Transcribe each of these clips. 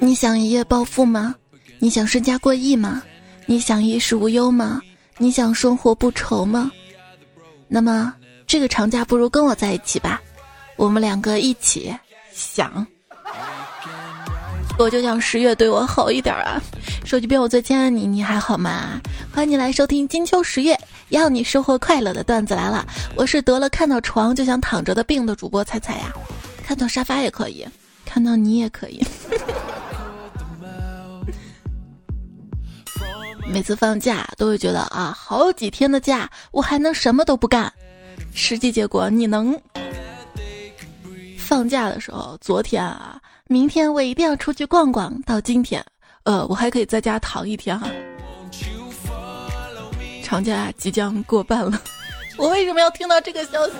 你想一夜暴富吗？你想身家过亿吗？你想衣食无忧吗？你想生活不愁吗？那么这个长假不如跟我在一起吧，我们两个一起想。我就想十月对我好一点啊！手机边我最亲爱的你，你还好吗？欢迎你来收听金秋十月，要你收获快乐的段子来了。我是得了看到床就想躺着的病的主播彩彩呀，看到沙发也可以，看到你也可以。每次放假都会觉得啊，好几天的假我还能什么都不干，实际结果你能放假的时候，昨天啊。明天我一定要出去逛逛。到今天，呃，我还可以在家躺一天哈。长假即将过半了，我为什么要听到这个消息？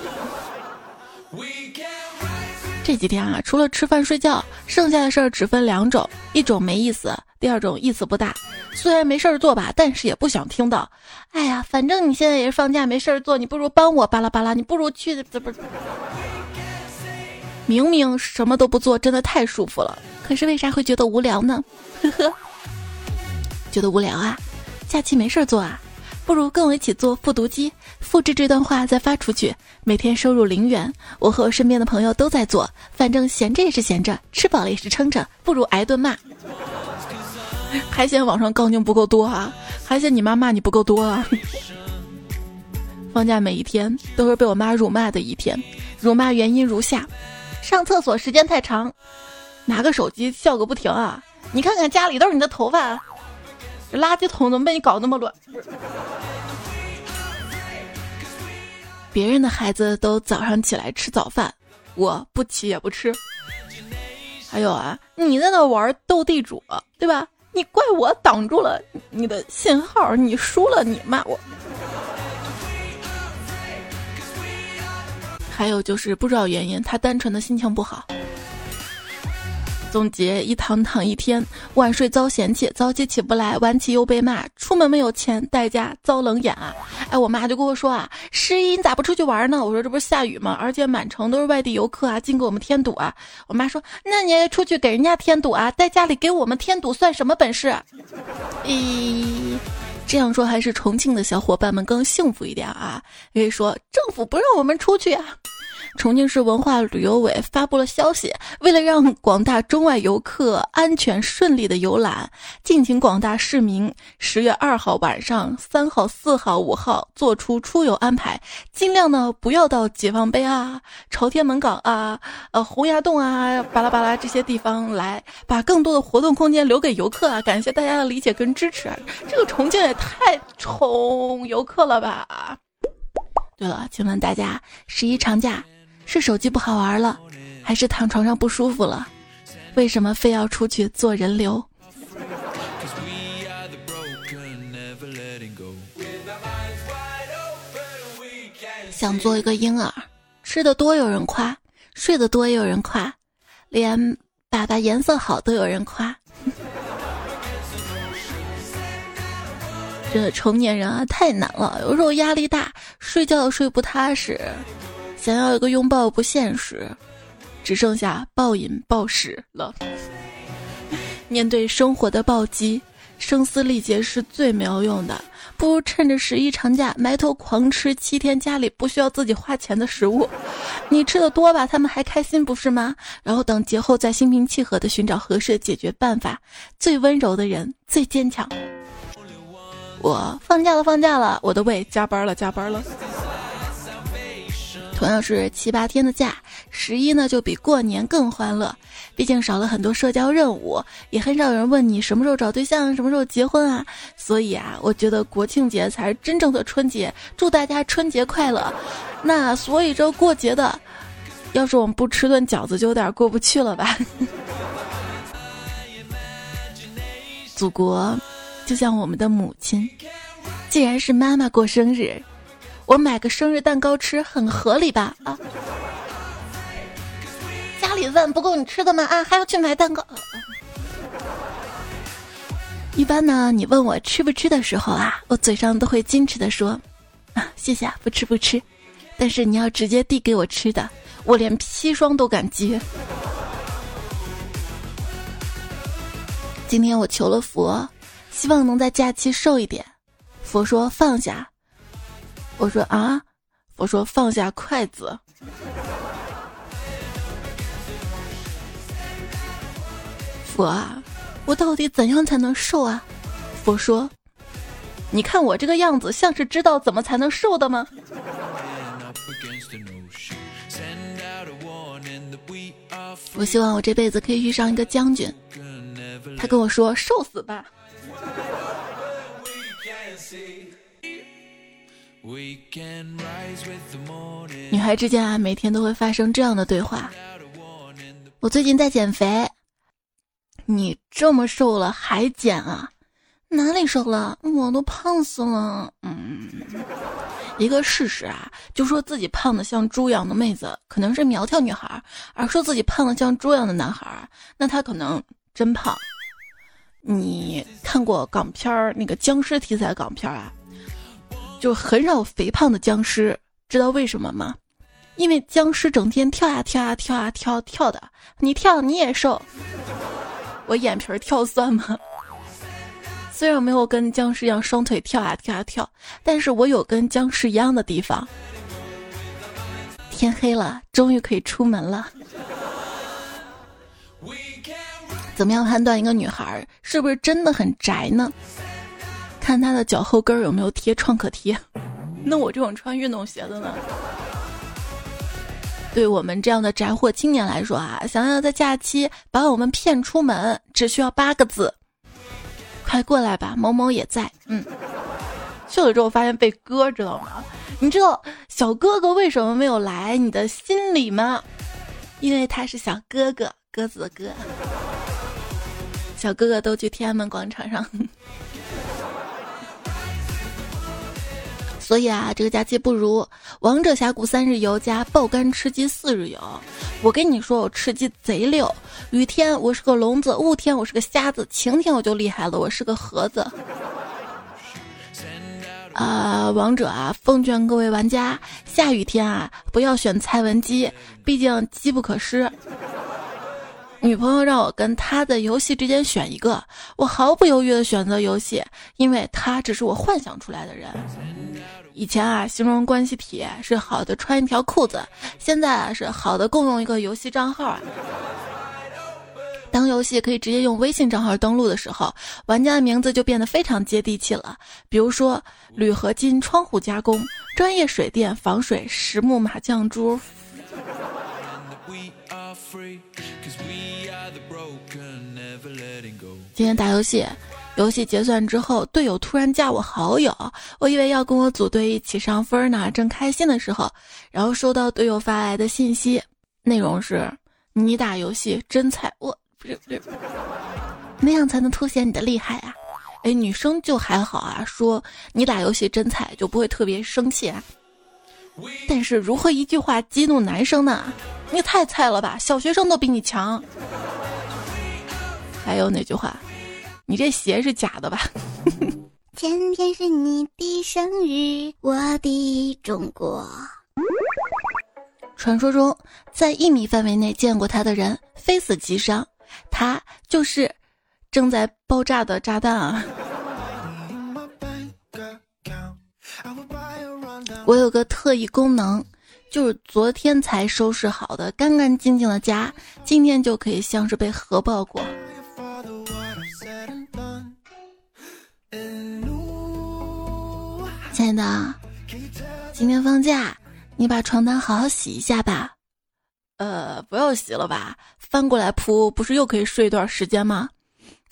这几天啊，除了吃饭睡觉，剩下的事儿只分两种：一种没意思，第二种意思不大。虽然没事儿做吧，但是也不想听到。哎呀，反正你现在也是放假没事儿做，你不如帮我巴拉巴拉，你不如去不不。明明什么都不做，真的太舒服了。可是为啥会觉得无聊呢？呵呵，觉得无聊啊？假期没事儿做啊？不如跟我一起做复读机，复制这段话再发出去，每天收入零元。我和我身边的朋友都在做，反正闲着也是闲着，吃饱了也是撑着，不如挨顿骂。还嫌网上杠精不够多啊？还嫌你妈骂你不够多啊？放假每一天都是被我妈辱骂的一天，辱骂原因如下。上厕所时间太长，拿个手机笑个不停啊！你看看家里都是你的头发，垃圾桶怎么被你搞那么乱？别人的孩子都早上起来吃早饭，我不起也不吃。还有啊，你在那玩斗地主，对吧？你怪我挡住了你的信号，你输了你骂我。还有就是不知道原因，他单纯的心情不好。总结一躺躺一天，晚睡遭嫌弃，早起起不来，晚起又被骂，出门没有钱，代价遭冷眼啊！哎，我妈就跟我说啊，十一你咋不出去玩呢？我说这不是下雨吗？而且满城都是外地游客啊，净给我们添堵啊！我妈说，那你出去给人家添堵啊，在家里给我们添堵算什么本事？咦。这样说还是重庆的小伙伴们更幸福一点啊！可以说政府不让我们出去啊。重庆市文化旅游委发布了消息，为了让广大中外游客安全顺利的游览，敬请广大市民十月二号晚上、三号、四号、五号做出出游安排，尽量呢不要到解放碑啊、朝天门港啊、呃洪崖洞啊、巴拉巴拉这些地方来，把更多的活动空间留给游客啊！感谢大家的理解跟支持。这个重庆也太宠游客了吧！对了，请问大家十一长假？是手机不好玩了，还是躺床上不舒服了？为什么非要出去做人流？想做一个婴儿，吃的多有人夸，睡得多也有人夸，连粑粑颜色好都有人夸。这成年人啊，太难了，有时候压力大，睡觉睡不踏实。想要一个拥抱不现实，只剩下暴饮暴食了。面对生活的暴击，声嘶力竭是最没有用的，不如趁着十一长假埋头狂吃七天家里不需要自己花钱的食物。你吃的多吧，他们还开心不是吗？然后等节后再心平气和的寻找合适的解决办法。最温柔的人最坚强。我放假了，放假了，我的胃加班了，加班了。同样是七八天的假，十一呢就比过年更欢乐，毕竟少了很多社交任务，也很少有人问你什么时候找对象，什么时候结婚啊。所以啊，我觉得国庆节才是真正的春节，祝大家春节快乐。那所以这过节的，要是我们不吃顿饺子，就有点过不去了吧？祖国就像我们的母亲，既然是妈妈过生日。我买个生日蛋糕吃很合理吧？啊，家里饭不够你吃的吗？啊，还要去买蛋糕？一般呢，你问我吃不吃的时候啊，我嘴上都会矜持的说，啊，谢谢，啊不吃不吃。但是你要直接递给我吃的，我连砒霜都敢接。今天我求了佛，希望能在假期瘦一点。佛说放下。我说啊，佛说放下筷子。佛啊，我到底怎样才能瘦啊？佛说，你看我这个样子，像是知道怎么才能瘦的吗？我希望我这辈子可以遇上一个将军，他跟我说瘦死吧。女孩之间啊，每天都会发生这样的对话。我最近在减肥，你这么瘦了还减啊？哪里瘦了？我都胖死了。嗯，一个事实啊，就说自己胖的像猪一样的妹子可能是苗条女孩，而说自己胖的像猪一样的男孩，那他可能真胖。你看过港片儿那个僵尸题材港片儿啊？就很少肥胖的僵尸，知道为什么吗？因为僵尸整天跳呀跳呀跳呀跳跳的，你跳你也瘦。我眼皮跳算吗？虽然没有跟僵尸一样双腿跳呀跳呀跳，但是我有跟僵尸一样的地方。天黑了，终于可以出门了。怎么样判断一个女孩是不是真的很宅呢？看他的脚后跟有没有贴创可贴，那我这种穿运动鞋的呢？对我们这样的宅货青年来说啊，想要在假期把我们骗出门，只需要八个字：快过来吧，某某也在。嗯，去了之后发现被割，知道吗？你知道小哥哥为什么没有来你的心里吗？因为他是小哥哥，鸽子的鸽。小哥哥都去天安门广场上。所以啊，这个假期不如王者峡谷三日游加爆肝吃鸡四日游。我跟你说，我吃鸡贼溜。雨天我是个聋子，雾天我是个瞎子，晴天我就厉害了，我是个盒子。啊，王者啊，奉劝各位玩家，下雨天啊，不要选蔡文姬，毕竟机不可失。女朋友让我跟她的游戏之间选一个，我毫不犹豫的选择游戏，因为她只是我幻想出来的人。以前啊，形容关系体是好的穿一条裤子，现在啊是好的共用一个游戏账号啊。当游戏可以直接用微信账号登录的时候，玩家的名字就变得非常接地气了。比如说铝合金窗户加工、专业水电防水、实木麻将桌。今天打游戏。游戏结算之后，队友突然加我好友，我以为要跟我组队一起上分呢，正开心的时候，然后收到队友发来的信息，内容是：你打游戏真菜，我不是不是，那样才能凸显你的厉害啊！哎，女生就还好啊，说你打游戏真菜就不会特别生气啊。但是如何一句话激怒男生呢？你太菜了吧，小学生都比你强。还有哪句话？你这鞋是假的吧？今天是你的生日，我的中国。传说中，在一米范围内见过他的人，非死即伤。他就是正在爆炸的炸弹啊！我有个特异功能，就是昨天才收拾好的干干净净的家，今天就可以像是被核爆过。亲爱的，今天放假，你把床单好好洗一下吧。呃，不要洗了吧，翻过来铺，不是又可以睡一段时间吗？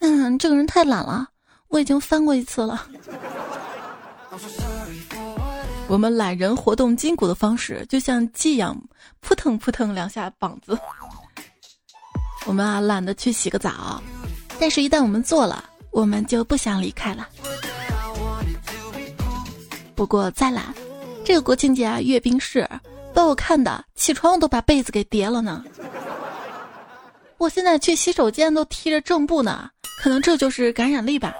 嗯，这个人太懒了，我已经翻过一次了。我们懒人活动筋骨的方式，就像鸡一样，扑腾扑腾两下膀子。我们啊，懒得去洗个澡，但是一旦我们做了，我们就不想离开了。不过再懒，这个国庆节啊，阅兵式把我看的起床都把被子给叠了呢。我现在去洗手间都踢着正步呢，可能这就是感染力吧。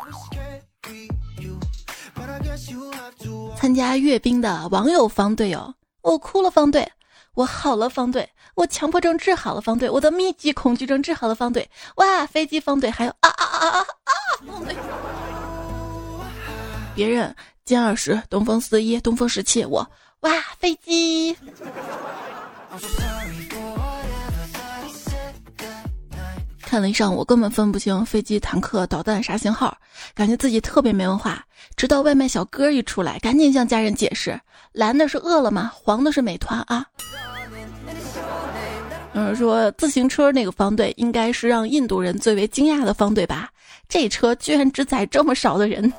参加阅兵的网友方队友，我哭了方队，我好了方队，我强迫症治好了方队，我的密集恐惧症治好了方队，哇，飞机方队，还有啊啊啊啊 别人歼二十、东风四一、东风十七，我哇飞机。看了一上午，根本分不清飞机、坦克、导弹啥型号，感觉自己特别没文化。直到外卖小哥一出来，赶紧向家人解释：蓝的是饿了么，黄的是美团啊。嗯，说自行车那个方队应该是让印度人最为惊讶的方队吧？这车居然只载这么少的人。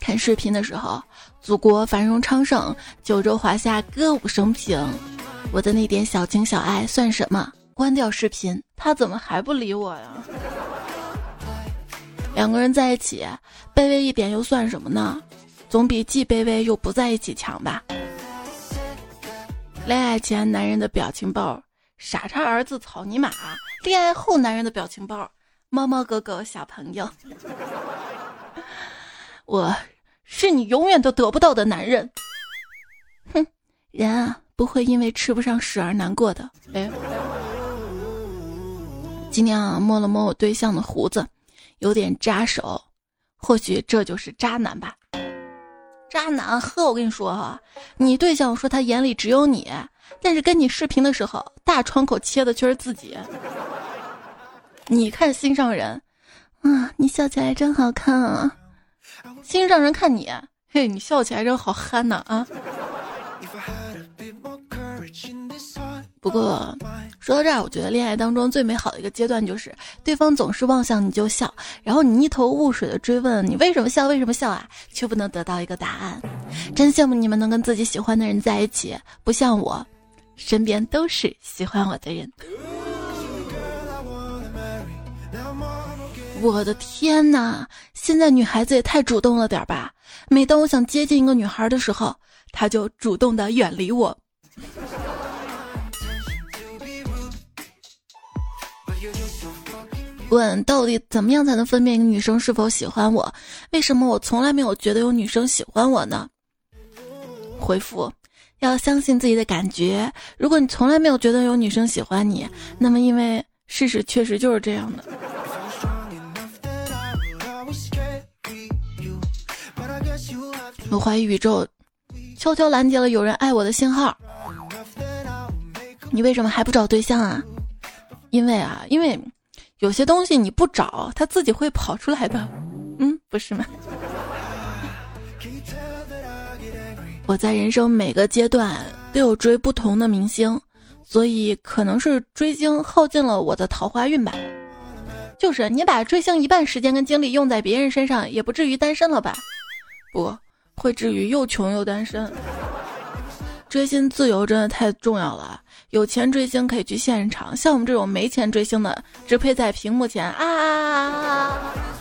看视频的时候，祖国繁荣昌盛，九州华夏歌舞升平。我的那点小情小爱算什么？关掉视频，他怎么还不理我呀？两个人在一起，卑微一点又算什么呢？总比既卑微又不在一起强吧？恋爱前男人的表情包，傻叉儿子草泥马；恋爱后男人的表情包，猫猫狗狗小朋友。我是你永远都得不到的男人。哼，人啊。不会因为吃不上屎而难过的。哎，今天啊，摸了摸我对象的胡子，有点扎手，或许这就是渣男吧。渣男，呵，我跟你说哈，你对象说他眼里只有你，但是跟你视频的时候，大窗口切的却是自己。你看心上人，啊，你笑起来真好看啊。心上人看你，嘿，你笑起来真好憨呐啊。不过说到这儿，我觉得恋爱当中最美好的一个阶段就是对方总是望向你就笑，然后你一头雾水的追问你为什么笑，为什么笑啊，却不能得到一个答案。真羡慕你们能跟自己喜欢的人在一起，不像我，身边都是喜欢我的人。我的天哪，现在女孩子也太主动了点吧？每当我想接近一个女孩的时候，她就主动的远离我。问到底怎么样才能分辨一个女生是否喜欢我？为什么我从来没有觉得有女生喜欢我呢？回复：要相信自己的感觉。如果你从来没有觉得有女生喜欢你，那么因为事实确实就是这样的。我怀疑宇宙悄悄拦截了有人爱我的信号。你为什么还不找对象啊？因为啊，因为。有些东西你不找，它自己会跑出来的，嗯，不是吗？我在人生每个阶段都有追不同的明星，所以可能是追星耗尽了我的桃花运吧。就是你把追星一半时间跟精力用在别人身上，也不至于单身了吧？不会至于又穷又单身。追星自由真的太重要了。有钱追星可以去现场，像我们这种没钱追星的，只配在屏幕前啊啊啊。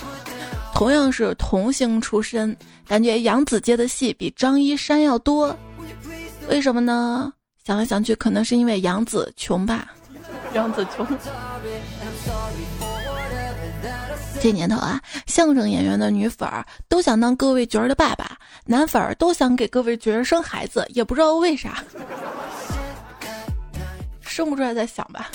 同样是童星出身，感觉杨子接的戏比张一山要多，为什么呢？想来想去，可能是因为杨子穷吧。杨子穷。这年头啊，相声演员的女粉儿都想当各位角儿的爸爸，男粉儿都想给各位角儿生孩子，也不知道为啥。生不出来再想吧。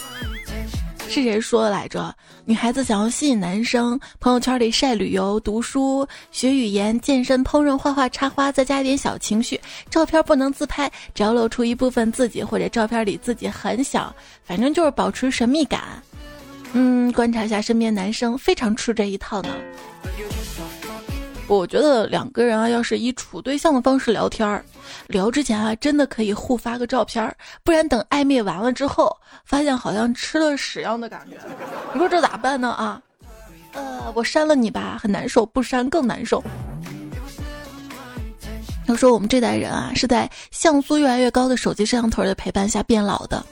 是谁说的来着？女孩子想要吸引男生，朋友圈里晒旅游、读书、学语言、健身、烹饪、画画、插花，再加一点小情绪。照片不能自拍，只要露出一部分自己，或者照片里自己很小，反正就是保持神秘感。嗯，观察一下身边男生，非常吃这一套呢。我觉得两个人啊，要是以处对象的方式聊天儿，聊之前啊，真的可以互发个照片儿，不然等暧昧完了之后，发现好像吃了屎一样的感觉，你说这咋办呢啊？呃，我删了你吧，很难受；不删更难受。要说我们这代人啊，是在像素越来越高的手机摄像头的陪伴下变老的。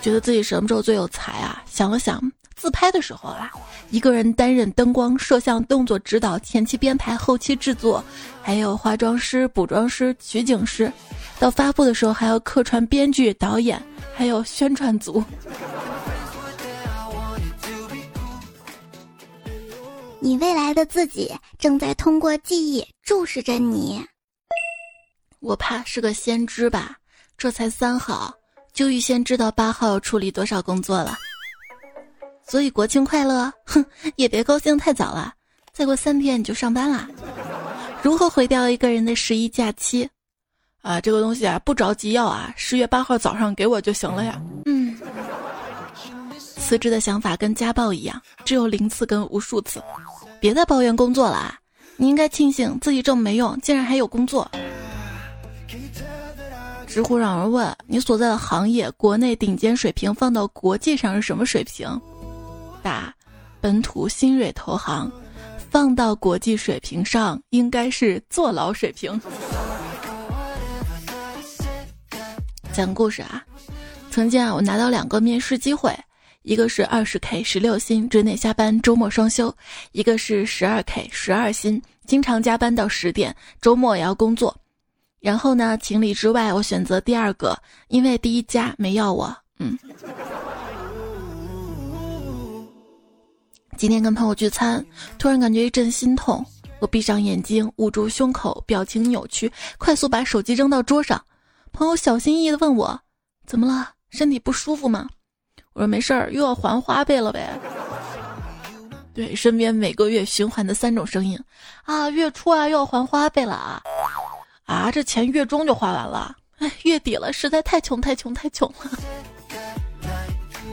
觉得自己什么时候最有才啊？想了想。自拍的时候啊，一个人担任灯光、摄像、动作指导、前期编排、后期制作，还有化妆师、补妆师、取景师，到发布的时候还要客串编剧、导演，还有宣传组。你未来的自己正在通过记忆注视着你。我怕是个先知吧？这才三号，就预先知道八号要处理多少工作了。所以国庆快乐，哼，也别高兴太早了，再过三天你就上班啦。如何毁掉一个人的十一假期？啊，这个东西啊，不着急要啊，十月八号早上给我就行了呀。嗯，辞职的想法跟家暴一样，只有零次跟无数次。别再抱怨工作了啊，你应该庆幸自己这么没用，竟然还有工作。知乎让人问你所在的行业国内顶尖水平放到国际上是什么水平？答：本土新锐投行，放到国际水平上应该是坐牢水平。讲故事啊，曾经啊，我拿到两个面试机会，一个是二十 K 十六薪，之内下班，周末双休；一个是十二 K 十二薪，经常加班到十点，周末也要工作。然后呢，情理之外，我选择第二个，因为第一家没要我。嗯。今天跟朋友聚餐，突然感觉一阵心痛，我闭上眼睛，捂住胸口，表情扭曲，快速把手机扔到桌上。朋友小心翼翼地问我：“怎么了？身体不舒服吗？”我说：“没事儿，又要还花呗了呗。”对，身边每个月循环的三种声音：啊，月初啊又要还花呗了啊，啊这钱月中就花完了，哎，月底了，实在太穷太穷太穷了。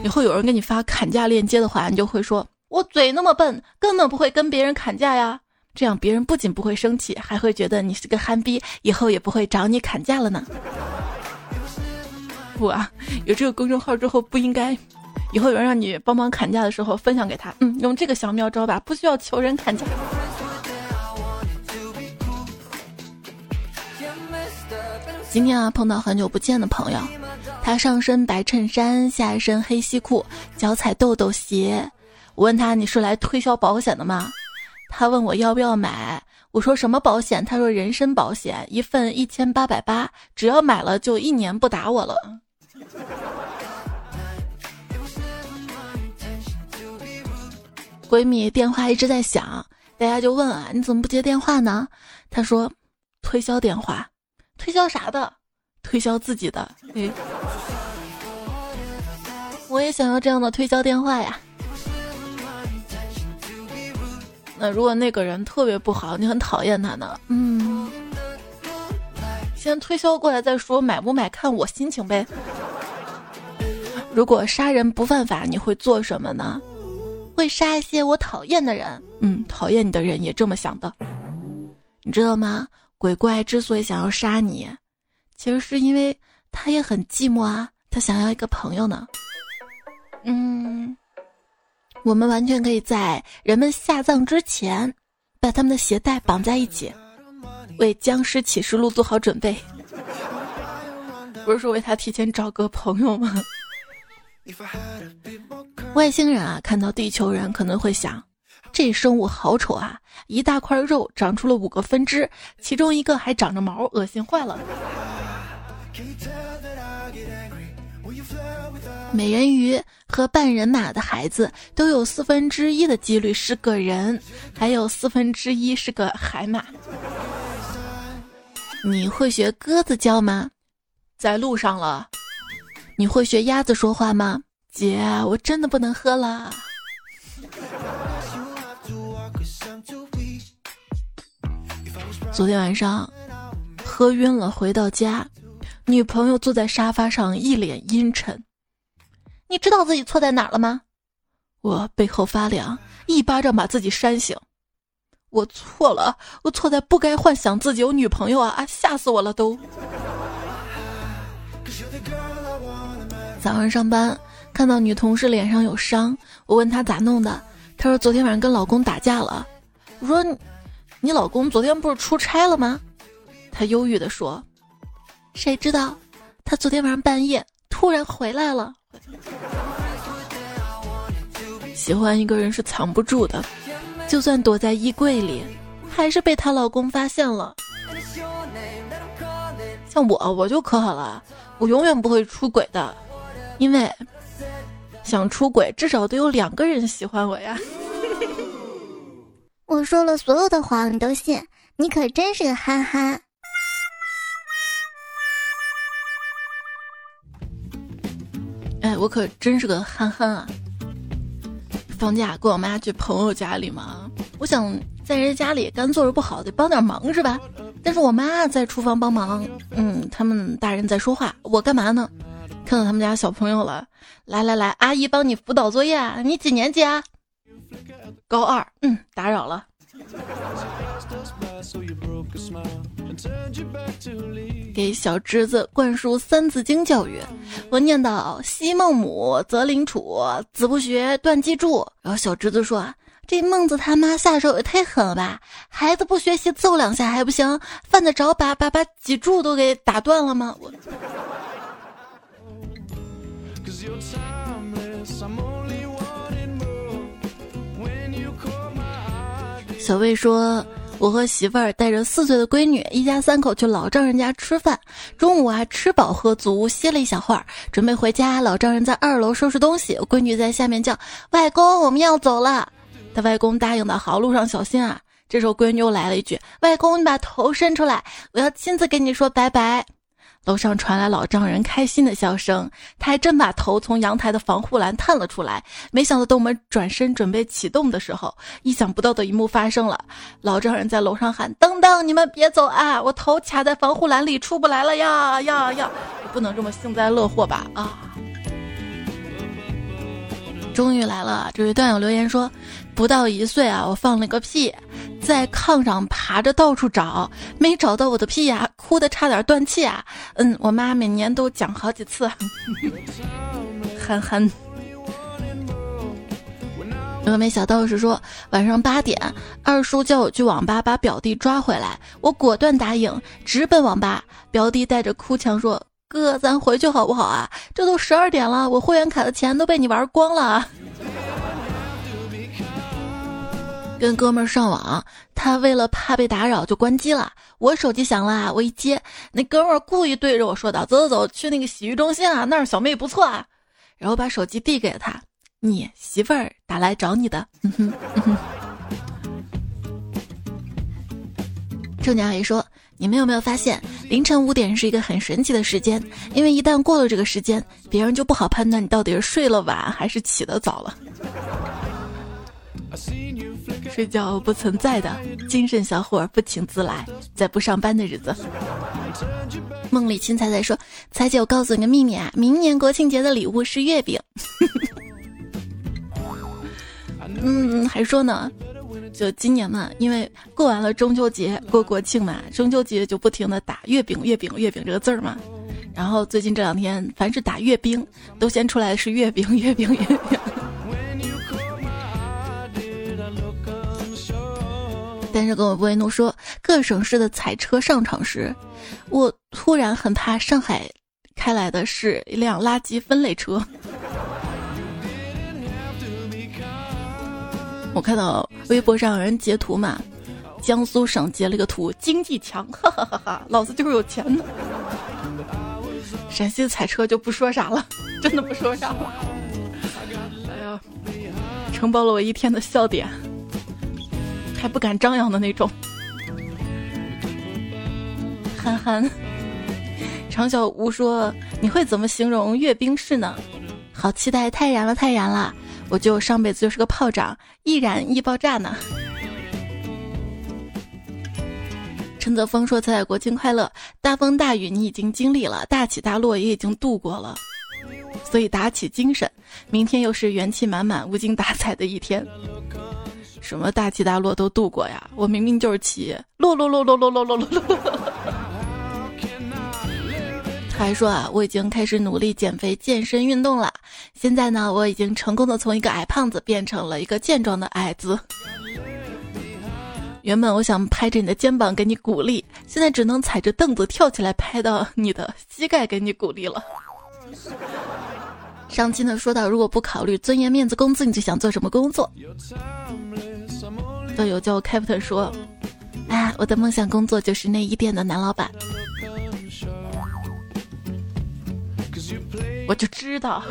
以后有人给你发砍价链接的话，你就会说：“我嘴那么笨，根本不会跟别人砍价呀。”这样别人不仅不会生气，还会觉得你是个憨逼，以后也不会找你砍价了呢。不啊，有这个公众号之后不应该，以后有人让你帮忙砍价的时候分享给他，嗯，用这个小妙招吧，不需要求人砍价。今天啊，碰到很久不见的朋友，他上身白衬衫，下身黑西裤，脚踩豆豆鞋。我问他：“你是来推销保险的吗？”他问我要不要买，我说什么保险？他说人身保险，一份一千八百八，只要买了就一年不打我了。闺蜜电话一直在响，大家就问啊，你怎么不接电话呢？她说，推销电话，推销啥的？推销自己的。哎，我也想要这样的推销电话呀。那如果那个人特别不好，你很讨厌他呢？嗯，先推销过来再说，买不买看我心情呗。如果杀人不犯法，你会做什么呢？会杀一些我讨厌的人。嗯，讨厌你的人也这么想的。你知道吗？鬼怪之所以想要杀你，其实是因为他也很寂寞啊，他想要一个朋友呢。嗯，我们完全可以在人们下葬之前，把他们的鞋带绑在一起，为僵尸启示录做好准备。不是说为他提前找个朋友吗？外星人啊，看到地球人可能会想，这生物好丑啊！一大块肉长出了五个分支，其中一个还长着毛，恶心坏了。美人鱼和半人马的孩子都有四分之一的几率是个人，还有四分之一是个海马。你会学鸽子叫吗？在路上了。你会学鸭子说话吗，姐？我真的不能喝了。昨天晚上喝晕了，回到家，女朋友坐在沙发上，一脸阴沉。你知道自己错在哪儿了吗？我背后发凉，一巴掌把自己扇醒。我错了，我错在不该幻想自己有女朋友啊！啊，吓死我了都。早上上班看到女同事脸上有伤，我问她咋弄的，她说昨天晚上跟老公打架了。我说，你老公昨天不是出差了吗？她忧郁的说，谁知道他昨天晚上半夜突然回来了。喜欢一个人是藏不住的，就算躲在衣柜里，还是被她老公发现了。像我，我就可好了，我永远不会出轨的。因为想出轨，至少得有两个人喜欢我呀。我说了所有的谎，你都信，你可真是个憨憨。哎，我可真是个憨憨啊！放假跟我妈去朋友家里嘛，我想在人家家里干坐着不好，得帮点忙是吧？但是我妈在厨房帮忙，嗯，他们大人在说话，我干嘛呢？看到他们家小朋友了，来来来，阿姨帮你辅导作业，你几年级啊？高二，嗯，打扰了。给小侄子灌输《三字经》教育，我念叨：“昔孟母，择邻处，子不学，断机杼。”然后小侄子说：“这孟子他妈下手也太狠了吧！孩子不学习，揍两下还不行，犯得着把把把脊柱都给打断了吗？”我。小魏说。我和媳妇儿带着四岁的闺女，一家三口去老丈人家吃饭。中午啊，吃饱喝足，歇了一小会儿，准备回家。老丈人在二楼收拾东西，闺女在下面叫：“外公，我们要走了。”他外公答应的好，路上小心啊。这时候闺女又来了一句：“外公，你把头伸出来，我要亲自跟你说拜拜。”楼上传来老丈人开心的笑声，他还真把头从阳台的防护栏探了出来。没想到，等我们转身准备启动的时候，意想不到的一幕发生了。老丈人在楼上喊：“等等，你们别走啊！我头卡在防护栏里，出不来了呀呀呀！不能这么幸灾乐祸吧？啊！”终于来了，这位段友留言说。不到一岁啊，我放了个屁，在炕上爬着到处找，没找到我的屁呀，哭的差点断气啊。嗯，我妈每年都讲好几次。憨憨。峨眉小道士说，晚上八点，二叔叫我去网吧把表弟抓回来，我果断答应，直奔网吧。表弟带着哭腔说：“哥，咱回去好不好啊？这都十二点了，我会员卡的钱都被你玩光了。”跟哥们儿上网，他为了怕被打扰就关机了。我手机响了，我一接，那哥们儿故意对着我说道：“走走走，去那个洗浴中心啊，那儿小妹不错啊。”然后把手机递给了他：“你媳妇儿打来找你的。”正经阿姨说：“你们有没有发现，凌晨五点是一个很神奇的时间？因为一旦过了这个时间，别人就不好判断你到底是睡了晚还是起得早了。”睡觉不存在的精神小伙不请自来，在不上班的日子。梦里青菜菜说：“彩姐，我告诉你个秘密啊，明年国庆节的礼物是月饼。”嗯，还说呢，就今年嘛，因为过完了中秋节，过国庆嘛，中秋节就不停的打月饼、月饼、月饼这个字儿嘛。然后最近这两天，凡是打阅兵，都先出来的是月饼、月饼、月饼。但是跟我不为怒说，各省市的彩车上场时，我突然很怕上海开来的是一辆垃圾分类车。我看到微博上有人截图嘛，江苏省截了个图，经济强，哈哈哈哈，老子就是有钱的。陕西的彩车就不说啥了，真的不说啥了。承包了我一天的笑点。还不敢张扬的那种，憨憨。常小吴说：“你会怎么形容阅兵式呢？”好期待，太燃了，太燃了！我就上辈子就是个炮仗，易燃易爆炸呢。陈泽峰说：“彩彩国庆快乐！大风大雨你已经经历了，大起大落也已经度过了，所以打起精神，明天又是元气满满、无精打采的一天。”什么大起大落都度过呀！我明明就是起落落落落落落落落落。还说啊，我已经开始努力减肥、健身、运动了。现在呢，我已经成功的从一个矮胖子变成了一个健壮的矮子。原本我想拍着你的肩膀给你鼓励，现在只能踩着凳子跳起来拍到你的膝盖给你鼓励了。上期呢说到，如果不考虑尊严、面子、工资，你就想做什么工作？队友叫我 Captain 说：“哎，我的梦想工作就是内衣店的男老板。”我就知道。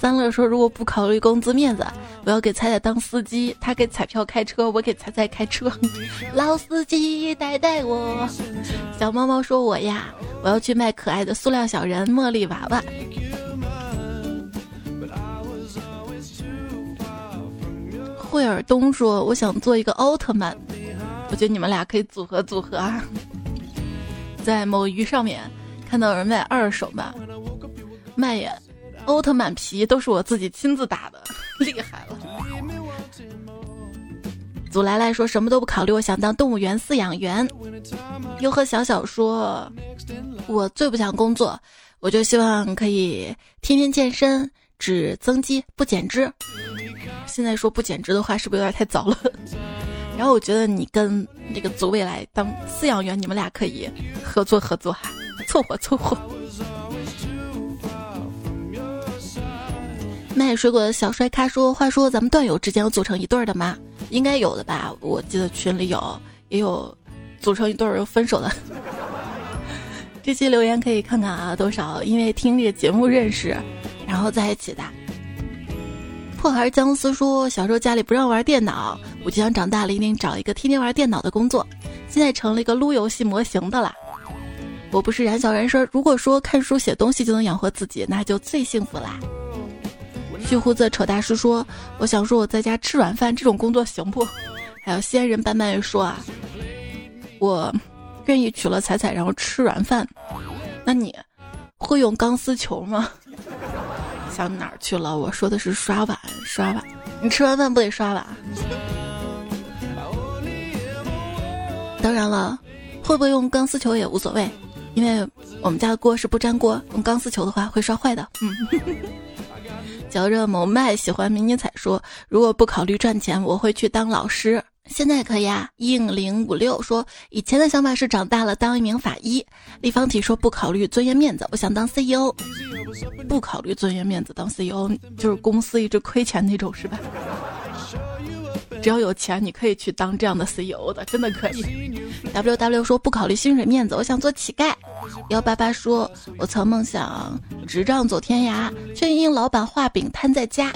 三乐说：“如果不考虑工资面子，我要给彩彩当司机，他给彩票开车，我给彩彩开车。老司机带带我。”小猫猫说：“我呀，我要去卖可爱的塑料小人茉莉娃娃。惠尔东说：“我想做一个奥特曼，我觉得你们俩可以组合组合啊。”在某鱼上面看到有人卖二手嘛，卖呀，奥特曼皮都是我自己亲自打的，厉害了。祖来来说什么都不考虑，我想当动物园饲养员。又和小小说，我最不想工作，我就希望可以天天健身，只增肌不减脂。现在说不减脂的话，是不是有点太早了？然后我觉得你跟那个祖未来当饲养员，你们俩可以合作合作哈，凑合凑合。卖水果的小帅咖说：“话说咱们段友之间有组成一对的吗？应该有的吧？我记得群里有，也有组成一对又分手的。这期留言可以看看啊，多少因为听这个节目认识，然后在一起的。”破孩姜思说：“小时候家里不让玩电脑，我就想长大了一定找一个天天玩电脑的工作。现在成了一个撸游戏模型的啦。我不是燃小人生，如果说看书写东西就能养活自己，那就最幸福啦。”须胡子丑大师说：“我想说我在家吃软饭这种工作行不？”还有仙人斑斑也说：“啊，我愿意娶了彩彩，然后吃软饭。那你会用钢丝球吗？”想哪儿去了？我说的是刷碗，刷碗。你吃完饭不得刷碗？当然了，会不会用钢丝球也无所谓，因为我们家的锅是不粘锅，用钢丝球的话会刷坏的。嗯。嚼着某麦喜欢迷你彩说，如果不考虑赚钱，我会去当老师。现在可以啊。应零五六说，以前的想法是长大了当一名法医。立方体说不考虑尊严面子，我想当 CEO。不考虑尊严面子当 CEO，就是公司一直亏钱那种是吧？只要有钱，你可以去当这样的 CEO 的，真的可以。W W 说不考虑薪水面子，我想做乞丐。幺八八说，我曾梦想执杖走天涯，却因老板画饼瘫在家。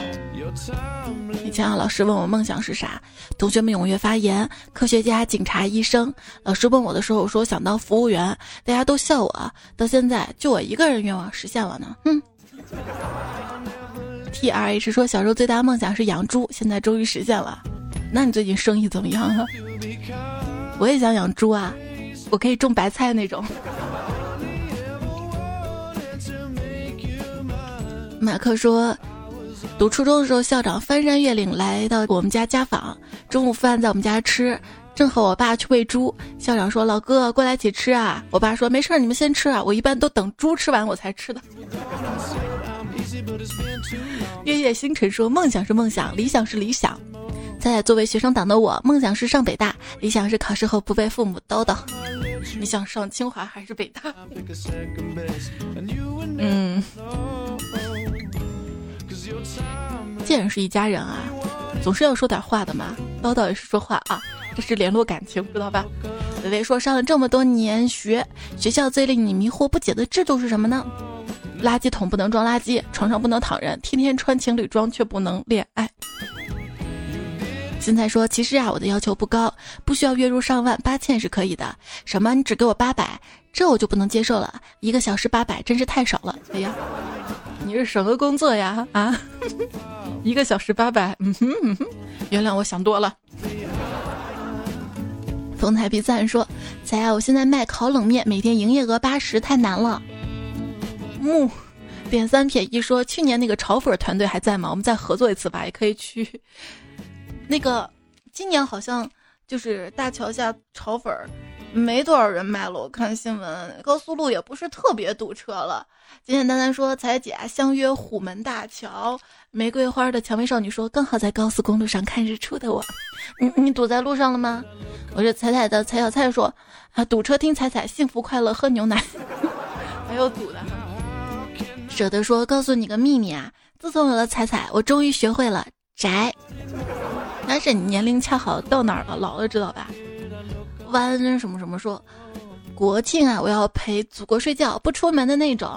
以前啊，老师问我梦想是啥，同学们踊跃发言：科学家、警察、医生。老师问我的时候，我说想当服务员，大家都笑我。到现在，就我一个人愿望实现了呢。哼。T R H 说，小时候最大梦想是养猪，现在终于实现了。那你最近生意怎么样啊？我也想养猪啊，我可以种白菜那种。马克说，读初中的时候，校长翻山越岭来到我们家家访，中午饭在我们家吃，正和我爸去喂猪。校长说：“老哥，过来一起吃啊！”我爸说：“没事儿，你们先吃啊，我一般都等猪吃完我才吃的。”月夜星辰说：“梦想是梦想，理想是理想。”在作为学生党的我，梦想是上北大，理想是考试后不被父母叨叨。你想上清华还是北大？嗯，既然是一家人啊，总是要说点话的嘛。叨叨也是说话啊，这是联络感情，知道吧？微微说，上了这么多年学，学校最令你迷惑不解的制度是什么呢？垃圾桶不能装垃圾，床上不能躺人，天天穿情侣装却不能恋爱。现在说，其实啊，我的要求不高，不需要月入上万，八千是可以的。什么？你只给我八百，这我就不能接受了。一个小时八百，真是太少了。哎呀，你是什么工作呀？啊，一个小时八百，嗯哼，原谅我想多了。风采比赞说：“彩啊，我现在卖烤冷面，每天营业额八十，太难了。”木点三撇一说：“去年那个炒粉团队还在吗？我们再合作一次吧，也可以去。”那个今年好像就是大桥下炒粉儿没多少人卖了，我看新闻，高速路也不是特别堵车了。简简单单说，彩姐相约虎门大桥，玫瑰花的蔷薇少女说，刚好在高速公路上看日出的我，你你堵在路上了吗？我是彩彩的彩小菜说，啊堵车听彩彩，幸福快乐喝牛奶，还有堵的。舍得说，告诉你个秘密啊，自从有了彩彩，我终于学会了宅。但是你年龄恰好到哪儿了？老了知道吧？弯什么什么说，国庆啊，我要陪祖国睡觉，不出门的那种。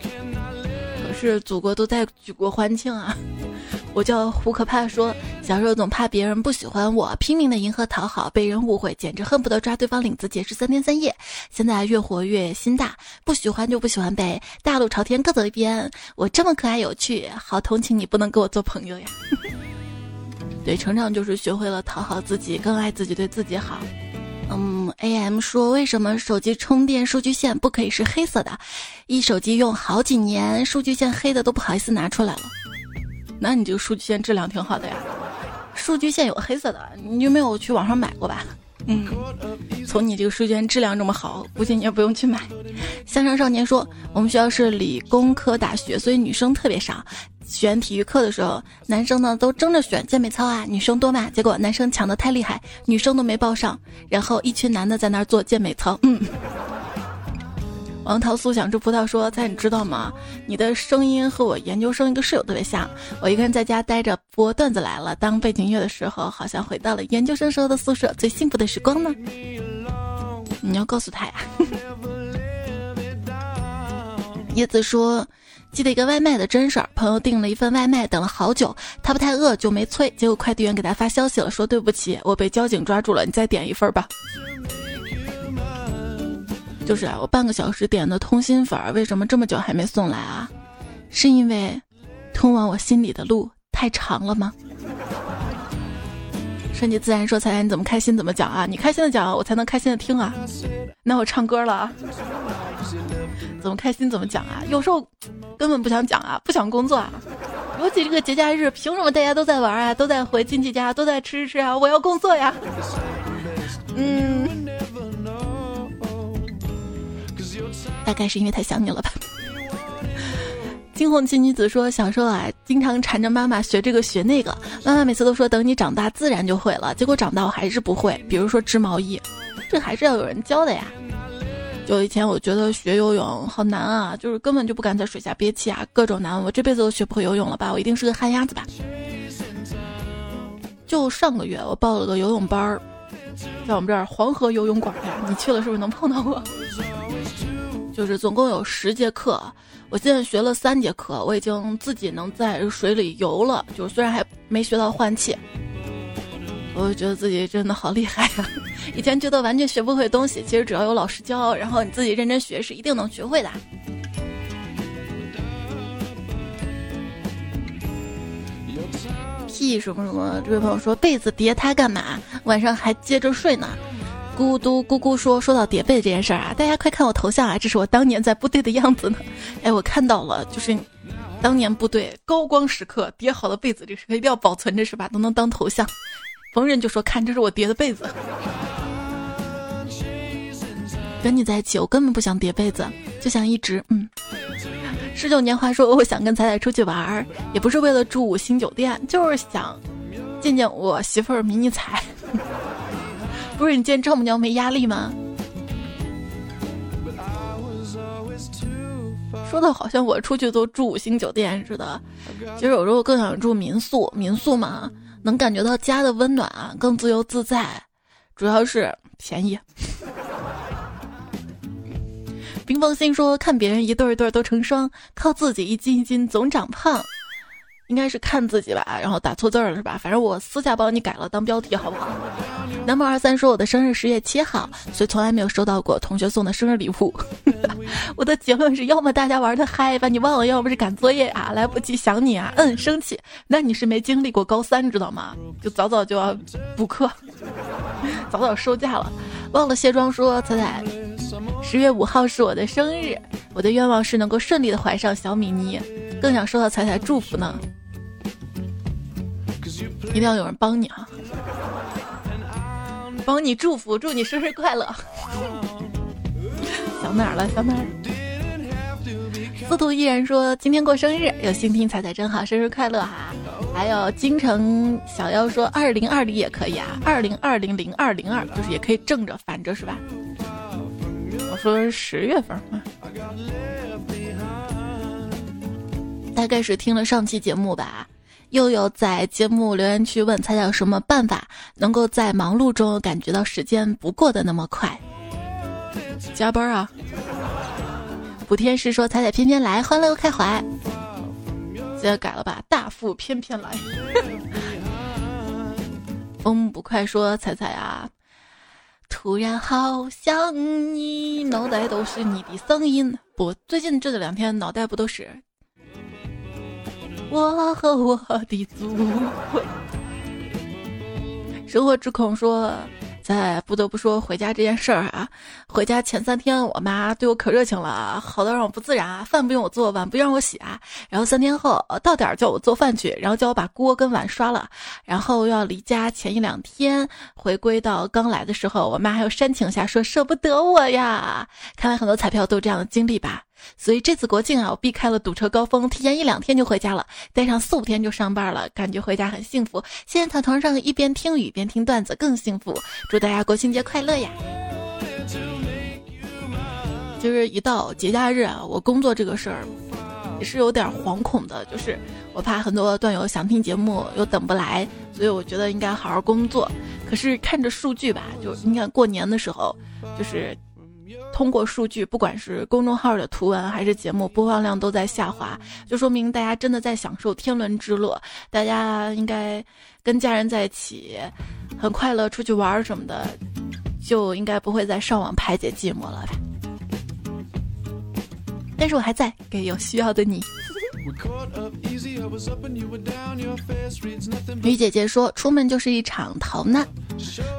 可是祖国都在举国欢庆啊！我叫胡可怕，说小时候总怕别人不喜欢我，拼命的迎合讨好，被人误会，简直恨不得抓对方领子解释三天三夜。现在越活越心大，不喜欢就不喜欢呗，大路朝天各走一边。我这么可爱有趣，好同情你不能跟我做朋友呀。对，成长就是学会了讨好自己，更爱自己，对自己好。嗯，A M 说为什么手机充电数据线不可以是黑色的？一手机用好几年，数据线黑的都不好意思拿出来了。那你这个数据线质量挺好的呀，数据线有黑色的，你就没有去网上买过吧？嗯，从你这个数据线质量这么好，估计你也不用去买。向上少年说，我们学校是理工科大学，所以女生特别少。选体育课的时候，男生呢都争着选健美操啊，女生多嘛。结果男生抢的太厉害，女生都没报上，然后一群男的在那儿做健美操。嗯。王桃素想吃葡萄说：“猜你知道吗？你的声音和我研究生一个室友特别像。我一个人在家待着播段子来了，当背景音乐的时候，好像回到了研究生时候的宿舍，最幸福的时光呢。你要告诉他呀。”叶子说：“记得一个外卖的真事儿，朋友订了一份外卖，等了好久，他不太饿就没催，结果快递员给他发消息了，说对不起，我被交警抓住了，你再点一份吧。”就是啊，我半个小时点的通心粉，为什么这么久还没送来啊？是因为通往我心里的路太长了吗？顺其自然说：“彩彩，你怎么开心怎么讲啊？你开心的讲，我才能开心的听啊。那我唱歌了啊？怎么开心怎么讲啊？有时候根本不想讲啊，不想工作啊。尤其这个节假日，凭什么大家都在玩啊，都在回亲戚家，都在吃吃吃啊？我要工作呀。嗯。”大概是因为太想你了吧。惊鸿奇女子说：“小时候啊，经常缠着妈妈学这个学那个，妈妈每次都说等你长大自然就会了，结果长大我还是不会。比如说织毛衣，这还是要有人教的呀。就以前我觉得学游泳好难啊，就是根本就不敢在水下憋气啊，各种难，我这辈子都学不会游泳了吧？我一定是个旱鸭子吧？就上个月我报了个游泳班儿，在我们这儿黄河游泳馆呀，你去了是不是能碰到我？”就是总共有十节课，我现在学了三节课，我已经自己能在水里游了。就是虽然还没学到换气，我就觉得自己真的好厉害呀！以前觉得完全学不会东西，其实只要有老师教，然后你自己认真学，是一定能学会的。P 什么什么，这位朋友说被子叠它干嘛？晚上还接着睡呢。咕嘟咕咕说：“说到叠被这件事儿啊，大家快看我头像啊，这是我当年在部队的样子呢。哎，我看到了，就是当年部队高光时刻叠好的被子，这是一定要保存着是吧？都能当头像。逢人就说看，这是我叠的被子。跟你在一起，我根本不想叠被子，就想一直嗯。十九年华说，我想跟彩彩出去玩儿，也不是为了住五星酒店，就是想见见我媳妇儿迷你彩。”不是你见丈母娘没压力吗？说的好像我出去都住五星酒店似的，其实有时候更想住民宿。民宿嘛，能感觉到家的温暖，更自由自在，主要是便宜。冰封心说，看别人一对一对都成双，靠自己一斤一斤总长胖。应该是看自己吧，然后打错字了是吧？反正我私下帮你改了当标题，好不好？南梦二三说我的生日十月七号，所以从来没有收到过同学送的生日礼物。我的结论是要么大家玩的嗨把你忘了，要不是赶作业啊，来不及想你啊，嗯，生气。那你是没经历过高三，知道吗？就早早就要补课，早早收假了。忘了卸妆说彩彩，十月五号是我的生日，我的愿望是能够顺利的怀上小米妮，更想收到彩彩祝福呢。一定要有人帮你啊！帮你祝福，祝你生日快乐。想哪儿了？想哪儿？司徒依然说今天过生日，有心听彩彩真好，生日快乐哈！还有京城小妖说二零二零也可以啊，二零二零零二零二就是也可以正着反着是吧？我说是十月份啊，大概是听了上期节目吧。悠悠在节目留言区问彩彩有什么办法能够在忙碌中感觉到时间不过得那么快？加班啊！补天师说彩彩偏偏来，欢乐开怀。现在改了吧，大腹翩翩来。风不快说彩彩啊，突然好想你，脑袋都是你的声音。不，最近这两天脑袋不都是我和我的祖国。生活之恐说。在不得不说回家这件事儿啊，回家前三天我妈对我可热情了，好到让我不自然啊，饭不用我做，碗不让我洗啊。然后三天后到点儿叫我做饭去，然后叫我把锅跟碗刷了。然后要离家前一两天回归到刚来的时候，我妈还有煽情下说舍不得我呀。看来很多彩票都有这样的经历吧。所以这次国庆啊，我避开了堵车高峰，提前一两天就回家了，待上四五天就上班了，感觉回家很幸福。现在躺床上一边听雨一边听段子更幸福。祝大家国庆节快乐呀！就是一到节假日啊，我工作这个事儿也是有点惶恐的，就是我怕很多段友想听节目又等不来，所以我觉得应该好好工作。可是看着数据吧，就你看过年的时候，就是。通过数据，不管是公众号的图文还是节目播放量都在下滑，就说明大家真的在享受天伦之乐。大家应该跟家人在一起，很快乐，出去玩什么的，就应该不会再上网排解寂寞了吧？但是我还在，给有需要的你。女姐姐说：“出门就是一场逃难。”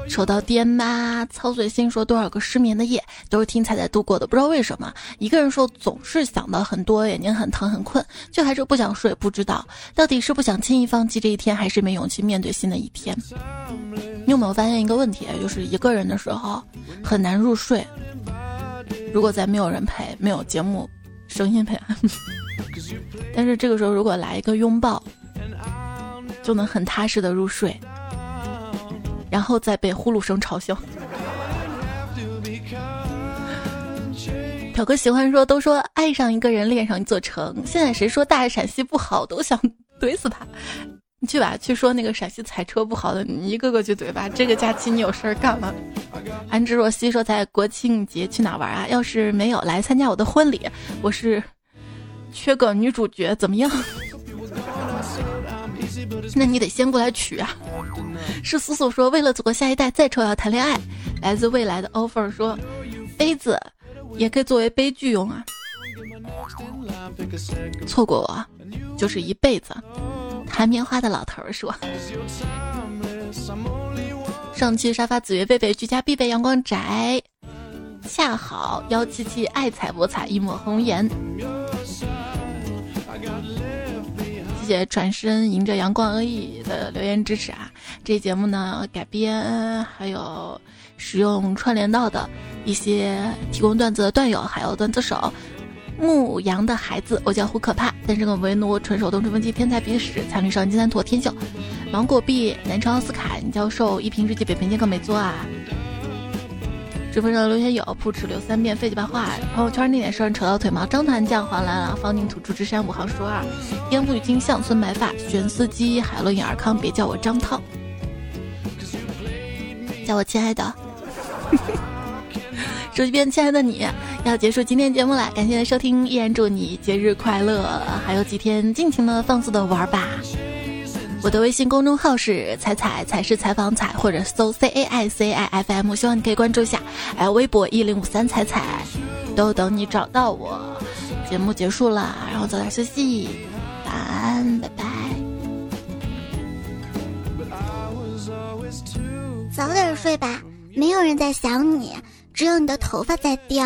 抽到爹妈，操碎心说：“多少个失眠的夜都是听彩彩度过的。”不知道为什么，一个人说总是想到很多，眼睛很疼很困，却还是不想睡。不知道到底是不想轻易放弃这一天，还是没勇气面对新的一天。你有没有发现一个问题？就是一个人的时候很难入睡。如果在没有人陪，没有节目声音陪。但是这个时候，如果来一个拥抱，就能很踏实的入睡，然后再被呼噜声吵醒。表哥喜欢说，都说爱上一个人，恋上一座城。现在谁说大陕西不好，都想怼死他。你去吧，去说那个陕西踩车不好的，你一个个去怼吧。这个假期你有事儿干吗？安之若曦说，在国庆节去哪玩啊？要是没有来参加我的婚礼，我是。缺个女主角怎么样？那你得先过来取啊！是苏苏说，为了祖国下一代，再丑要谈恋爱。来自未来的 offer 说，杯子也可以作为悲剧用啊。错过我就是一辈子。弹棉花的老头说，上期沙发紫月贝贝居家必备阳光宅，恰好幺七七爱彩博彩一抹红颜。谢谢转身迎着阳光而已的留言支持啊！这节目呢改编还有使用串联到的一些提供段子的段友，还有段子手牧羊的孩子，我叫胡可怕，单身狗为奴，纯手动吹风机，天才鼻屎，残女少年金三坨，天秀，芒果币，南昌奥斯卡，教授，一瓶日记，北平剑客没做啊！直播上留学友：扑哧流三遍，废几把话。朋友圈那点事儿，扯到腿毛。张团将黄兰兰，方宁土著之山五行数二。烟雾与金相孙白发，玄司机海洛因尔康，别叫我张涛，叫我亲爱的。手机边亲爱的你，要结束今天节目了，感谢收听，依然祝你节日快乐，还有几天尽情的放肆的玩吧。我的微信公众号是彩彩彩是采访彩，或者搜 C A I C I F M，希望你可以关注一下。还有微博一零五三彩彩，都等你找到我。节目结束了，然后早点休息，晚安，拜拜。早点睡吧，没有人在想你，只有你的头发在掉。